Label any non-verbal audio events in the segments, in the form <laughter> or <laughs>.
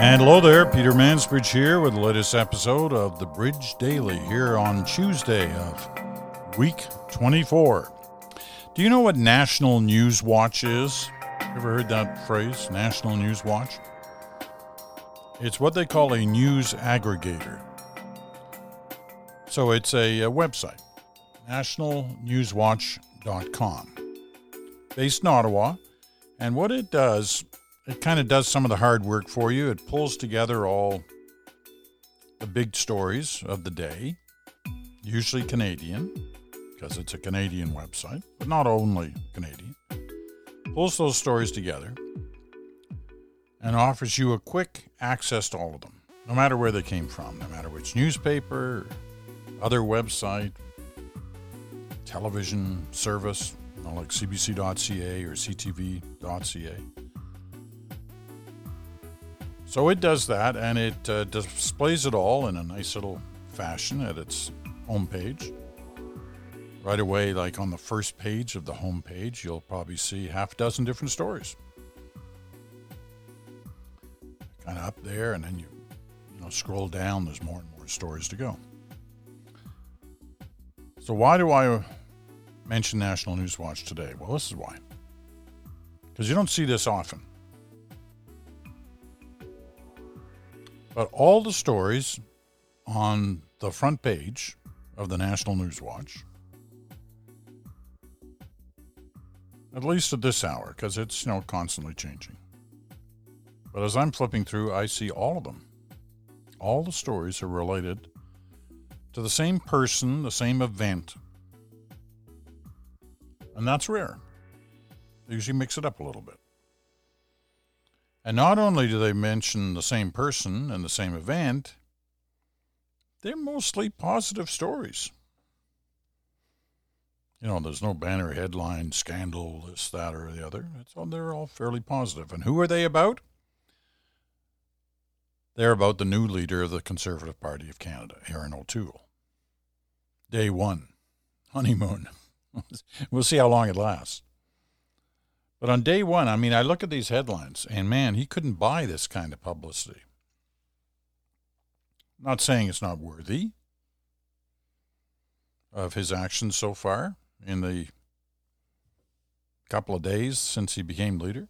And hello there, Peter Mansbridge here with the latest episode of the Bridge Daily here on Tuesday of week 24. Do you know what National News Watch is? Ever heard that phrase, National News Watch? It's what they call a news aggregator. So it's a, a website, nationalnewswatch.com, based in Ottawa. And what it does it kind of does some of the hard work for you. It pulls together all the big stories of the day, usually Canadian, because it's a Canadian website, but not only Canadian. Pulls those stories together and offers you a quick access to all of them, no matter where they came from, no matter which newspaper, other website, television service, you know, like cbc.ca or ctv.ca. So it does that and it uh, displays it all in a nice little fashion at its homepage. Right away, like on the first page of the homepage, you'll probably see half a dozen different stories. Kind of up there, and then you, you know, scroll down. There's more and more stories to go. So why do I mention National News Watch today? Well, this is why. Because you don't see this often. But all the stories on the front page of the National News Watch, at least at this hour, because it's you know constantly changing. But as I'm flipping through, I see all of them. All the stories are related to the same person, the same event. And that's rare. They usually mix it up a little bit. And not only do they mention the same person and the same event, they're mostly positive stories. You know, there's no banner headline, scandal, this, that, or the other. It's all, they're all fairly positive. And who are they about? They're about the new leader of the Conservative Party of Canada, Erin O'Toole. Day one, honeymoon. <laughs> we'll see how long it lasts. But on day one, I mean, I look at these headlines, and man, he couldn't buy this kind of publicity. not saying it's not worthy of his actions so far in the couple of days since he became leader.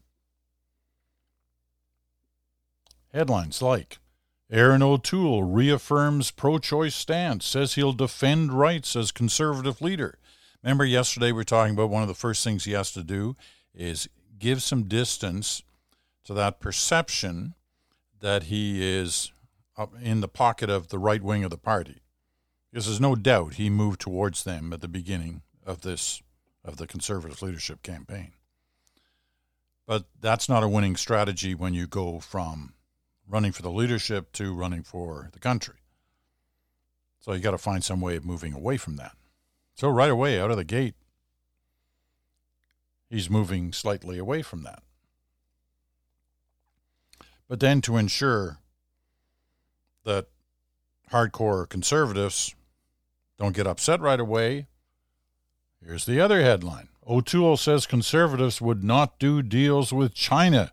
Headlines like Erin O'Toole reaffirms pro choice stance, says he'll defend rights as conservative leader. Remember, yesterday we were talking about one of the first things he has to do is give some distance to that perception that he is up in the pocket of the right wing of the party. Because there's no doubt he moved towards them at the beginning of this of the conservative leadership campaign. But that's not a winning strategy when you go from running for the leadership to running for the country. So you got to find some way of moving away from that. So right away out of the gate, he's moving slightly away from that. But then to ensure that hardcore conservatives don't get upset right away, here's the other headline O'Toole says conservatives would not do deals with China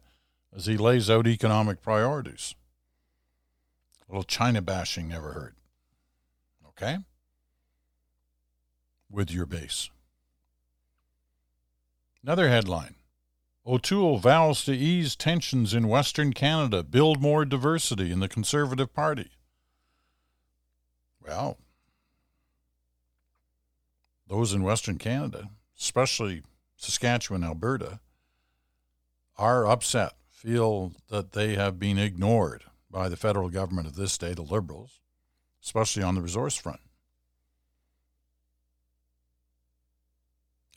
as he lays out economic priorities. A little China bashing never heard. Okay? With your base. Another headline O'Toole vows to ease tensions in Western Canada, build more diversity in the Conservative Party. Well, those in Western Canada, especially Saskatchewan, Alberta, are upset, feel that they have been ignored by the federal government of this day, the Liberals, especially on the resource front.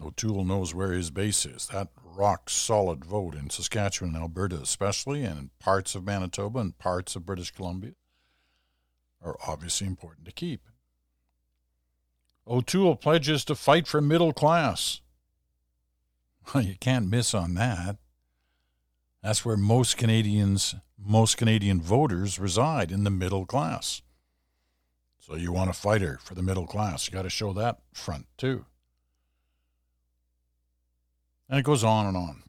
O'Toole knows where his base is. That rock solid vote in Saskatchewan and Alberta, especially, and in parts of Manitoba and parts of British Columbia, are obviously important to keep. O'Toole pledges to fight for middle class. <laughs> Well, you can't miss on that. That's where most Canadians, most Canadian voters reside in the middle class. So you want a fighter for the middle class. You got to show that front too. And it goes on and on.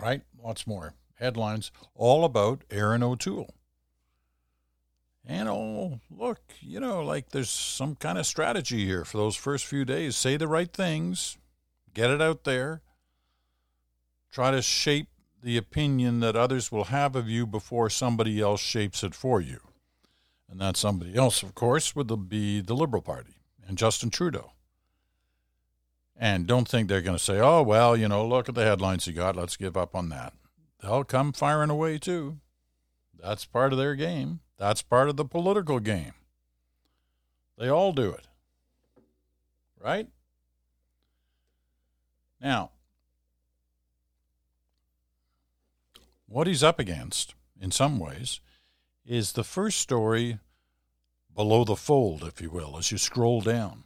Right? Lots more. headlines all about Erin O'Toole. And oh, look, you know, like there's some kind of strategy here for those first few days. Say the right things, get it out there, try to shape the opinion that others will have of you before somebody else shapes it for you. And that somebody else, of course, would be the Liberal Party and Justin Trudeau. And don't think they're going to say, oh, well, you know, look at the headlines you got. Let's give up on that. They'll come firing away too. That's part of their game. That's part of the political game. They all do it. Right? Now, what he's up against, in some ways, is the first story below the fold, if you will, as you scroll down.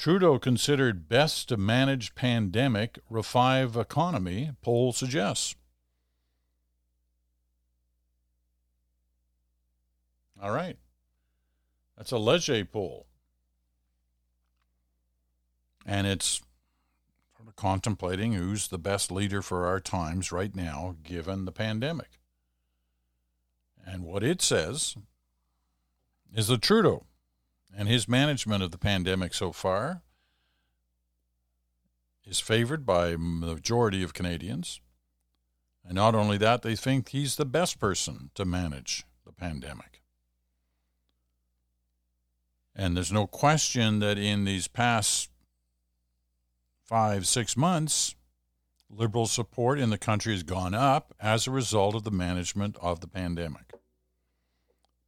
Trudeau considered best to manage pandemic, revive economy, poll suggests. All right. That's a Leger poll. And it's sort of contemplating who's the best leader for our times right now, given the pandemic. And what it says is that Trudeau and his management of the pandemic so far is favored by a majority of Canadians. And not only that, they think he's the best person to manage the pandemic. And there's no question that in these past five, six months, liberal support in the country has gone up as a result of the management of the pandemic.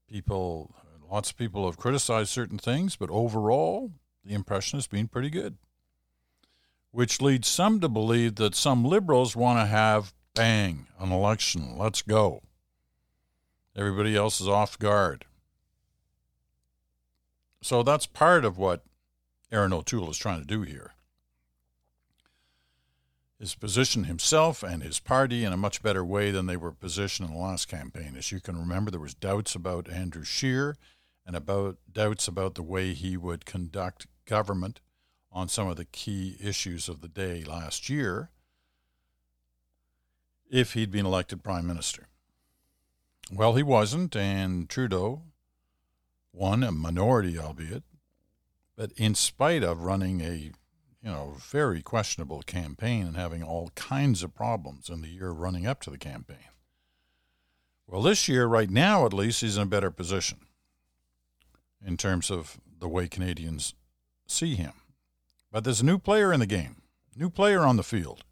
People Lots of people have criticized certain things, but overall, the impression has been pretty good. Which leads some to believe that some liberals want to have, bang, an election. Let's go. Everybody else is off guard. So that's part of what Erin O'Toole is trying to do here is position himself and his party in a much better way than they were positioned in the last campaign. As you can remember, there was doubts about Andrew Scheer and about doubts about the way he would conduct government on some of the key issues of the day last year if he'd been elected prime minister. Well, he wasn't, and Trudeau won a minority, albeit, but in spite of running a you know very questionable campaign and having all kinds of problems in the year running up to the campaign. Well, this year, right now at least, he's in a better position in terms of the way Canadians see him. But there's a new player in the game, new player on the field.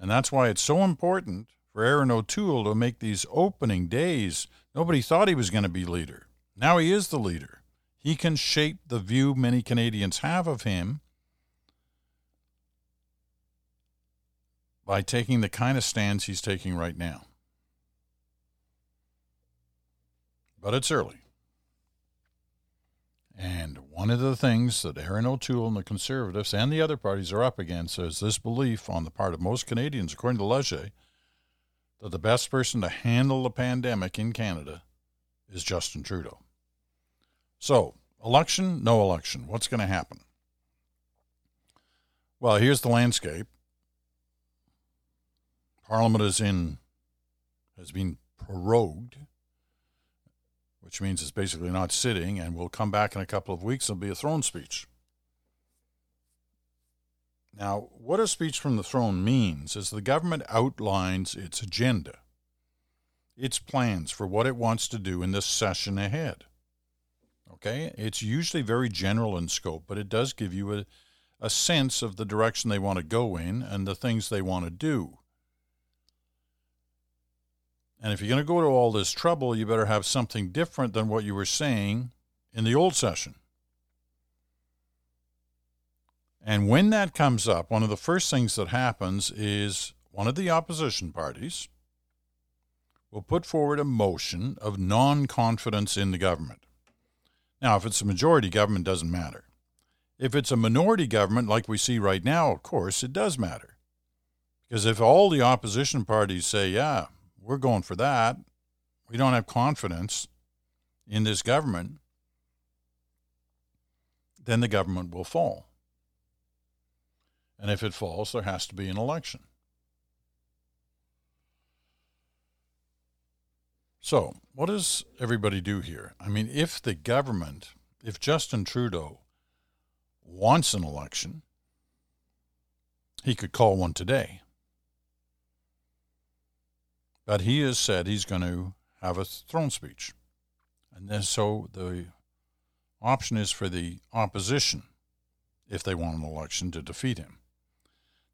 And that's why it's so important for Erin O'Toole to make these opening days. Nobody thought he was going to be leader. Now he is the leader. He can shape the view many Canadians have of him by taking the kind of stands he's taking right now. But it's early. And one of the things that Erin O'Toole and the Conservatives and the other parties are up against is this belief on the part of most Canadians, according to Leger, that the best person to handle the pandemic in Canada is Justin Trudeau. So, election, no election. What's going to happen? Well, here's the landscape. Parliament is in has been prorogued which means it's basically not sitting, and we'll come back in a couple of weeks. It'll be a throne speech. Now, what a speech from the throne means is the government outlines its agenda, its plans for what it wants to do in this session ahead. Okay? It's usually very general in scope, but it does give you a, a sense of the direction they want to go in and the things they want to do. And if you're going to go to all this trouble, you better have something different than what you were saying in the old session. And when that comes up, one of the first things that happens is one of the opposition parties will put forward a motion of non confidence in the government. Now, if it's a majority government, doesn't matter. If it's a minority government, like we see right now, of course, it does matter. Because if all the opposition parties say, yeah, we're going for that. We don't have confidence in this government, then the government will fall. And if it falls, there has to be an election. So, what does everybody do here? I mean, if the government, if Justin Trudeau wants an election, he could call one today. But he has said he's going to have a throne speech. And then, so the option is for the opposition, if they want an election, to defeat him.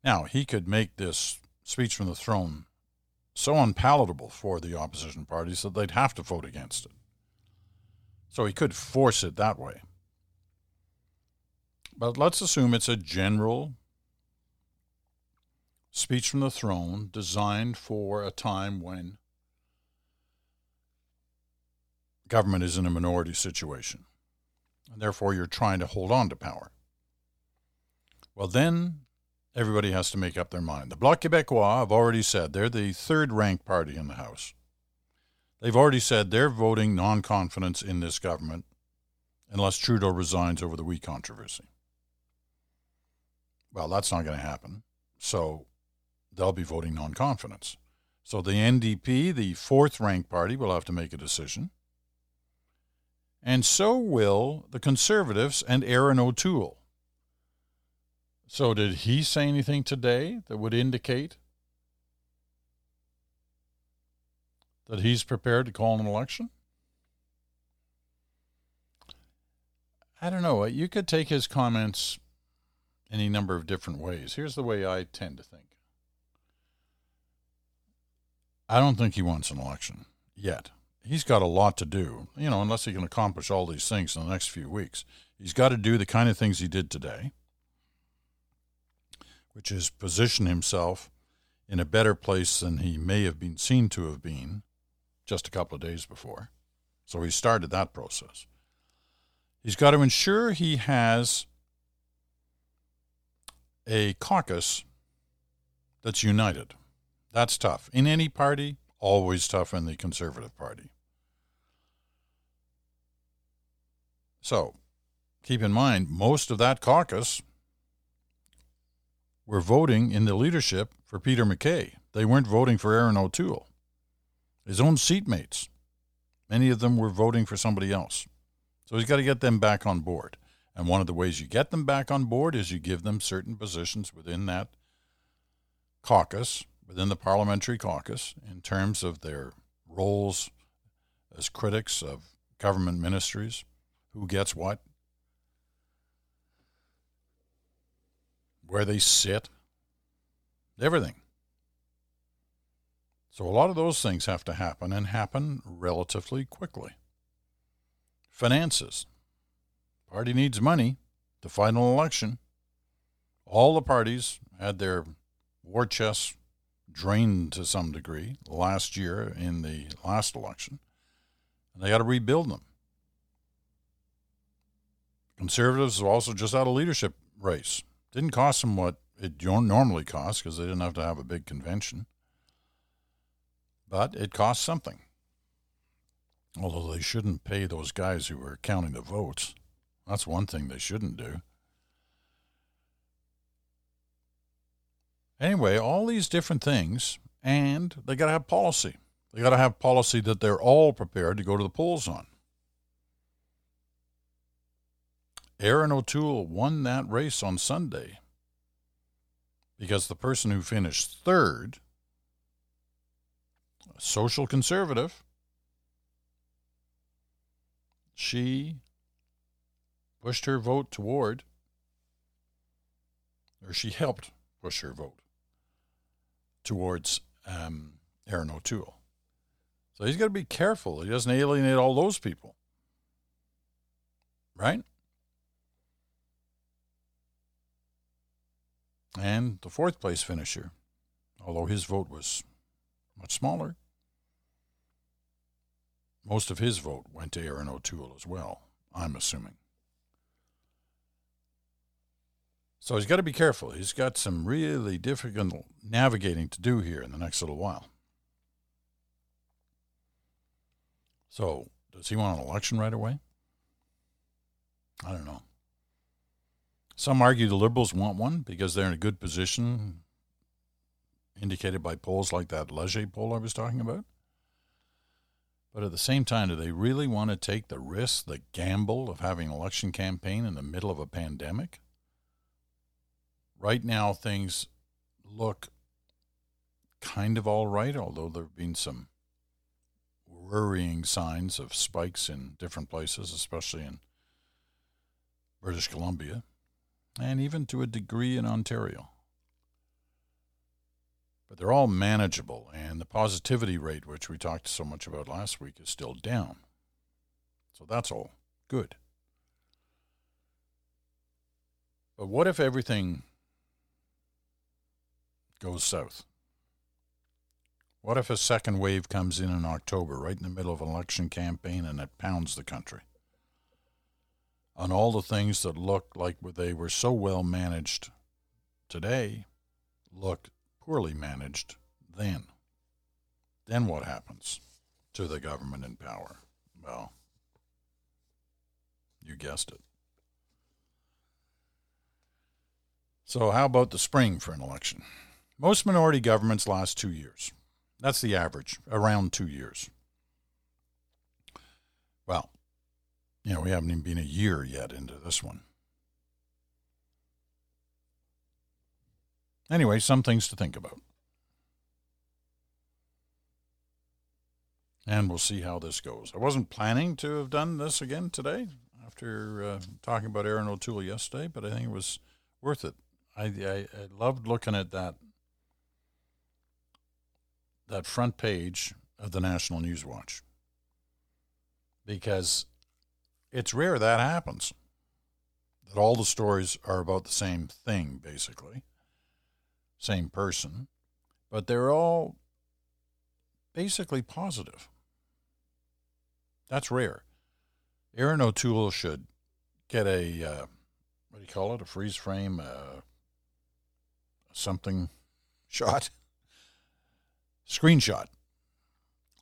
Now, he could make this speech from the throne so unpalatable for the opposition parties that they'd have to vote against it. So he could force it that way. But let's assume it's a general speech from the throne designed for a time when government is in a minority situation. And therefore, you're trying to hold on to power. Well, then everybody has to make up their mind. The Bloc Québécois have already said they're the third ranked party in the House. They've already said they're voting non confidence in this government unless Trudeau resigns over the WE controversy. Well, that's not going to happen. So they'll be voting non confidence. So the NDP, the fourth ranked party, will have to make a decision. And so will the Conservatives and Erin O'Toole. So, did he say anything today that would indicate that he's prepared to call an election? I don't know. You could take his comments any number of different ways. Here's the way I tend to think I don't think he wants an election yet. He's got a lot to do, you know, unless he can accomplish all these things in the next few weeks. He's got to do the kind of things he did today which is position himself in a better place than he may have been seen to have been just a couple of days before. So he started that process. He's got to ensure he has a caucus that's united. That's tough. In any party, always tough in the Conservative Party. So keep in mind, most of that caucus were voting in the leadership for Peter MacKay. They weren't voting for Erin O'Toole. His own seatmates, many of them were voting for somebody else. So he's got to get them back on board. And one of the ways you get them back on board is you give them certain positions within that caucus, within the parliamentary caucus, in terms of their roles as critics of government ministries, who gets what, where they sit, everything. So a lot of those things have to happen and happen relatively quickly. Finances. Party needs money to fight an election. All the parties had their war chests drained to some degree last year in the last election, and they got to rebuild them. Conservatives are also just out of leadership race. Didn't cost them what it normally costs because they didn't have to have a big convention. But it cost something. Although they shouldn't pay those guys who were counting the votes. That's one thing they shouldn't do. Anyway, all these different things, and they got to have policy. They got to have policy that they're all prepared to go to the polls on. Erin O'Toole won that race on Sunday because the person who finished third, a social conservative, she pushed her vote toward, or she helped push her vote towards um, Erin O'Toole. So he's got to be careful. He doesn't alienate all those people. Right? And the fourth place finisher, although his vote was much smaller, most of his vote went to Erin O'Toole as well, I'm assuming. So he's got to be careful. He's got some really difficult navigating to do here in the next little while. So, does he want an election right away? I don't know. Some argue the Liberals want one because they're in a good position, indicated by polls like that Leger poll I was talking about. But at the same time, do they really want to take the risk, the gamble of having an election campaign in the middle of a pandemic? Right now, things look kind of all right, although there have been some worrying signs of spikes in different places, especially in British Columbia and even to a degree in Ontario. But they're all manageable, and the positivity rate, which we talked so much about last week, is still down. So that's all good. But what if everything goes south? What if a second wave comes in in October, right in the middle of an election campaign, and it pounds the country? On all the things that look like they were so well managed today, look poorly managed then. Then what happens to the government in power? Well, you guessed it. So, how about the spring for an election? Most minority governments last two years. That's the average, around two years. Well, you know, we haven't even been a year yet into this one. Anyway, some things to think about. And we'll see how this goes. I wasn't planning to have done this again today after uh, talking about Erin O'Toole yesterday, but I think it was worth it. I, I, I loved looking at that that front page of the National News Watch because it's rare that happens. That all the stories are about the same thing, basically same person, but they're all basically positive. That's rare. Erin O'Toole should get a, uh, what do you call it, a freeze frame, uh, something <laughs> shot, screenshot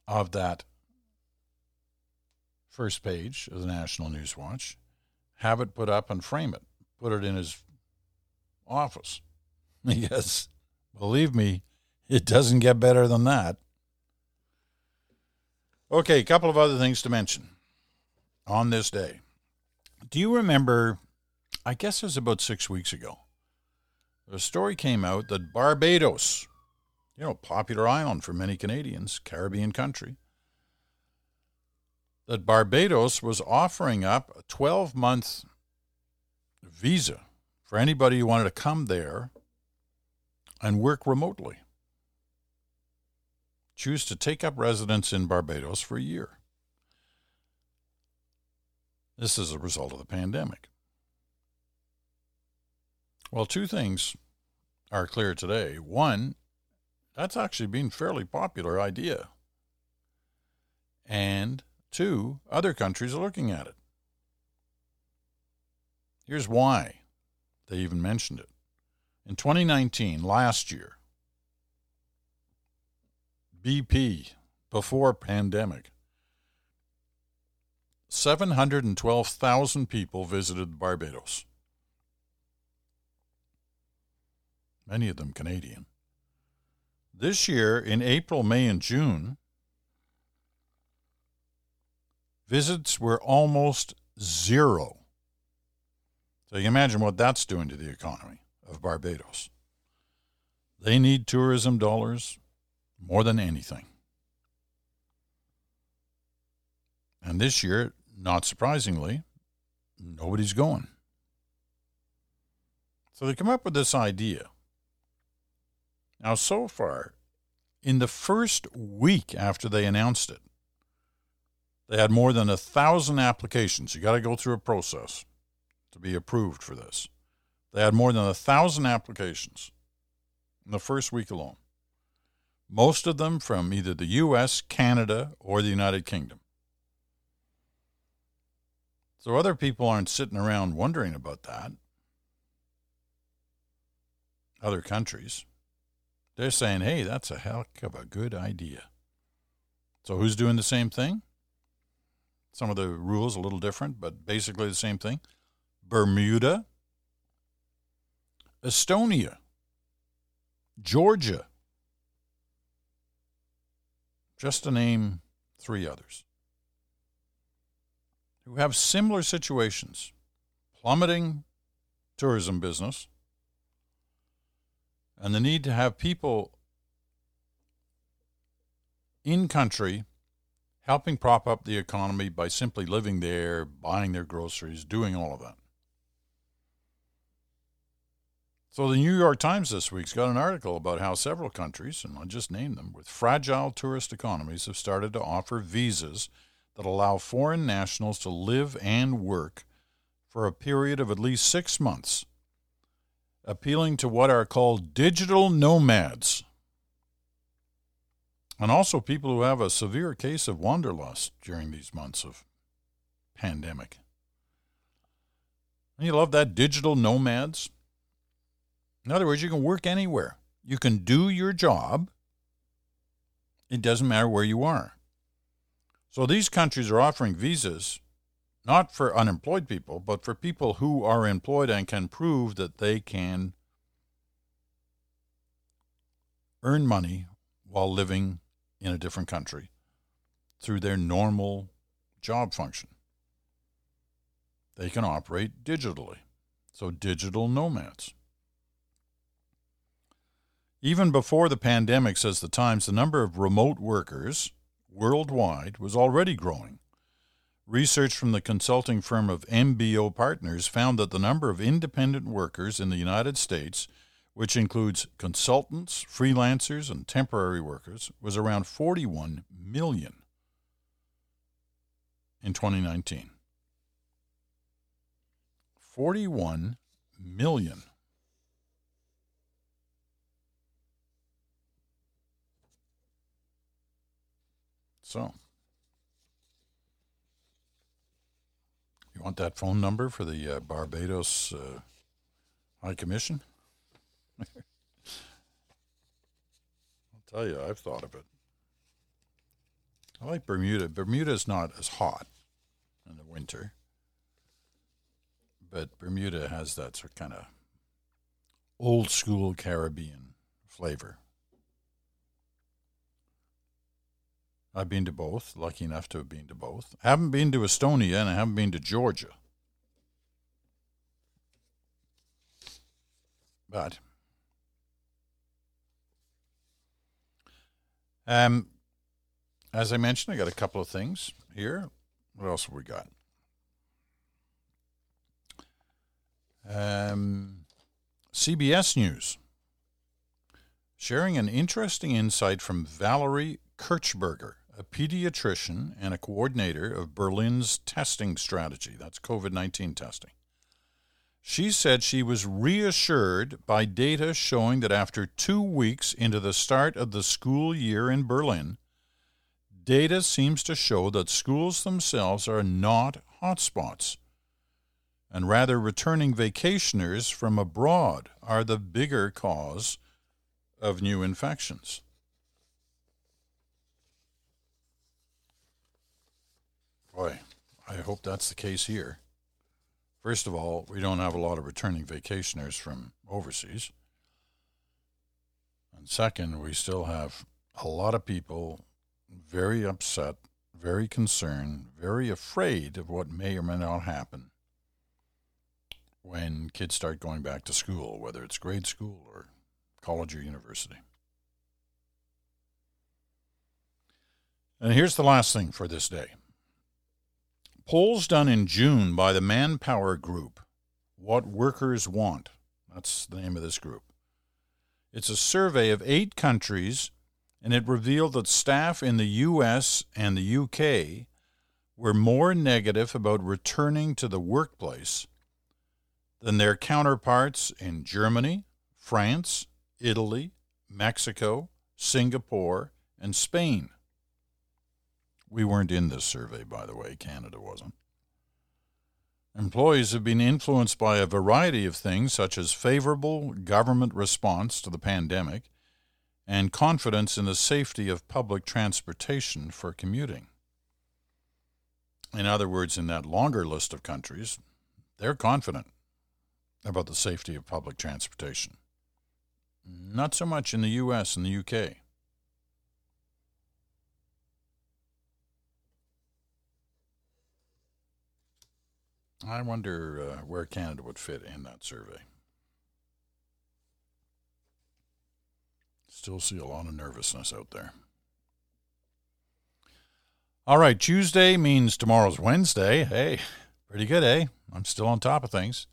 of that first page of the National News Watch, have it put up and frame it, put it in his office. <laughs> Yes, believe me, it doesn't get better than that. Okay, a couple of other things to mention on this day. Do you remember? I guess it was about six weeks ago. A story came out that Barbados, you know, popular island for many Canadians, Caribbean country, that Barbados was offering up a 12 month visa for anybody who wanted to come there and work remotely. Choose to take up residence in Barbados for a year. This is a result of the pandemic. Well, two things are clear today. One, that's actually been a fairly popular idea. And two, other countries are looking at it. Here's why they even mentioned it. In 2019, last year, BP, before pandemic, 712,000 people visited Barbados. Many of them Canadian. This year, in April, May, and June, visits were almost zero. So you imagine what that's doing to the economy of Barbados. They need tourism dollars more than anything. And this year, not surprisingly, nobody's going. So they come up with this idea. Now, so far, in the first week after they announced it, they had more than a thousand applications. You got to go through a process to be approved for this. They had more than a thousand applications in the first week alone, most of them from either the U.S., Canada, or the United Kingdom. So other people aren't sitting around wondering about that. Other countries. They're saying, hey, that's a heck of a good idea. So who's doing the same thing? Some of the rules a little different, but basically the same thing. Bermuda Estonia, Georgia, just to name three others, who have similar situations plummeting tourism business and the need to have people in country helping prop up the economy by simply living there, buying their groceries, doing all of that. So the New York Times this week's got an article about how several countries, and I'll just name them, with fragile tourist economies have started to offer visas that allow foreign nationals to live and work for a period of at least six months, appealing to what are called digital nomads and also people who have a severe case of wanderlust during these months of pandemic. And you love that digital nomads. In other words, you can work anywhere. You can do your job. It doesn't matter where you are. So these countries are offering visas not for unemployed people, but for people who are employed and can prove that they can earn money while living in a different country through their normal job function. They can operate digitally. So, digital nomads. Even before the pandemic, says the Times, the number of remote workers worldwide was already growing. Research from the consulting firm of MBO Partners found that the number of independent workers in the United States which includes consultants, freelancers, and temporary workers, was around 41 million in 2019. 41 million. So, want that phone number for the uh, Barbados uh, High Commission? <laughs> I'll tell you, I've thought of it. I like Bermuda. Bermuda's not as hot in the winter, but Bermuda has that sort of kind of old school Caribbean flavor. I've been to both, lucky enough to have been to both. I haven't been to Estonia and I haven't been to Georgia. But Um, as I mentioned, I got a couple of things here. What else have we got? Um, CBS News sharing an interesting insight from Valerie Kirchberger, a pediatrician and a coordinator of Berlin's testing strategy. That's COVID 19 testing. She said she was reassured by data showing that after two weeks into the start of the school year in Berlin, data seems to show that schools themselves are not hotspots, and rather returning vacationers from abroad are the bigger cause of new infections. Boy, I hope that's the case here. First of all, we don't have a lot of returning vacationers from overseas. And second, we still have a lot of people very upset, very concerned, very afraid of what may or may not happen when kids start going back to school, whether it's grade school or college or university. And here's the last thing for this day. Polls done in June by the Manpower Group, What Workers Want. That's the name of this group. It's a survey of eight countries, and it revealed that staff in the U.S. and the U.K. were more negative about returning to the workplace than their counterparts in Germany, France, Italy, Mexico, Singapore, and Spain. We weren't in this survey, by the way. Canada wasn't. Employees have been influenced by a variety of things, such as favorable government response to the pandemic and confidence in the safety of public transportation for commuting. In other words, in that longer list of countries, they're confident. about the safety of public transportation. Not so much in the US and the UK. I wonder uh, where Canada would fit in that survey. Still see a lot of nervousness out there. All right, Tuesday means tomorrow's Wednesday. Hey, pretty good, eh? I'm still on top of things.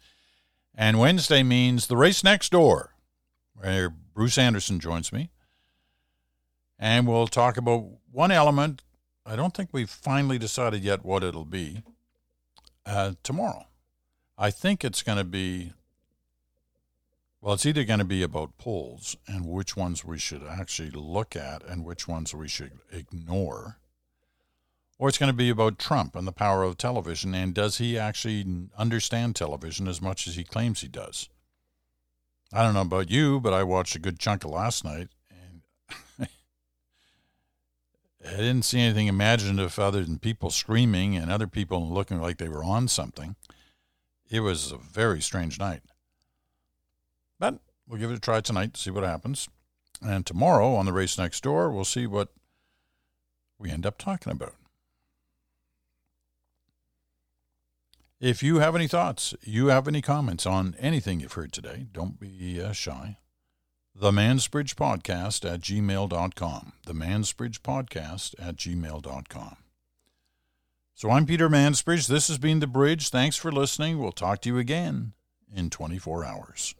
And Wednesday means the race next door, where Bruce Anderson joins me. And we'll talk about one element. I don't think we've finally decided yet what it'll be uh, tomorrow. I think it's going to be, well, it's either going to be about polls and which ones we should actually look at and which ones we should ignore, or it's going to be about Trump and the power of television and does he actually understand television as much as he claims he does? I don't know about you, but I watched a good chunk of last night I didn't see anything imaginative other than people screaming and other people looking like they were on something. It was a very strange night. But we'll give it a try tonight to see what happens. And tomorrow on the race next door, we'll see what we end up talking about. If you have any thoughts, you have any comments on anything you've heard today, don't be uh, shy the Mansbridge Podcast at gmail.com. The Mansbridge Podcast at gmail.com. So I'm Peter Mansbridge. This has been The Bridge. Thanks for listening. We'll talk to you again in 24 hours.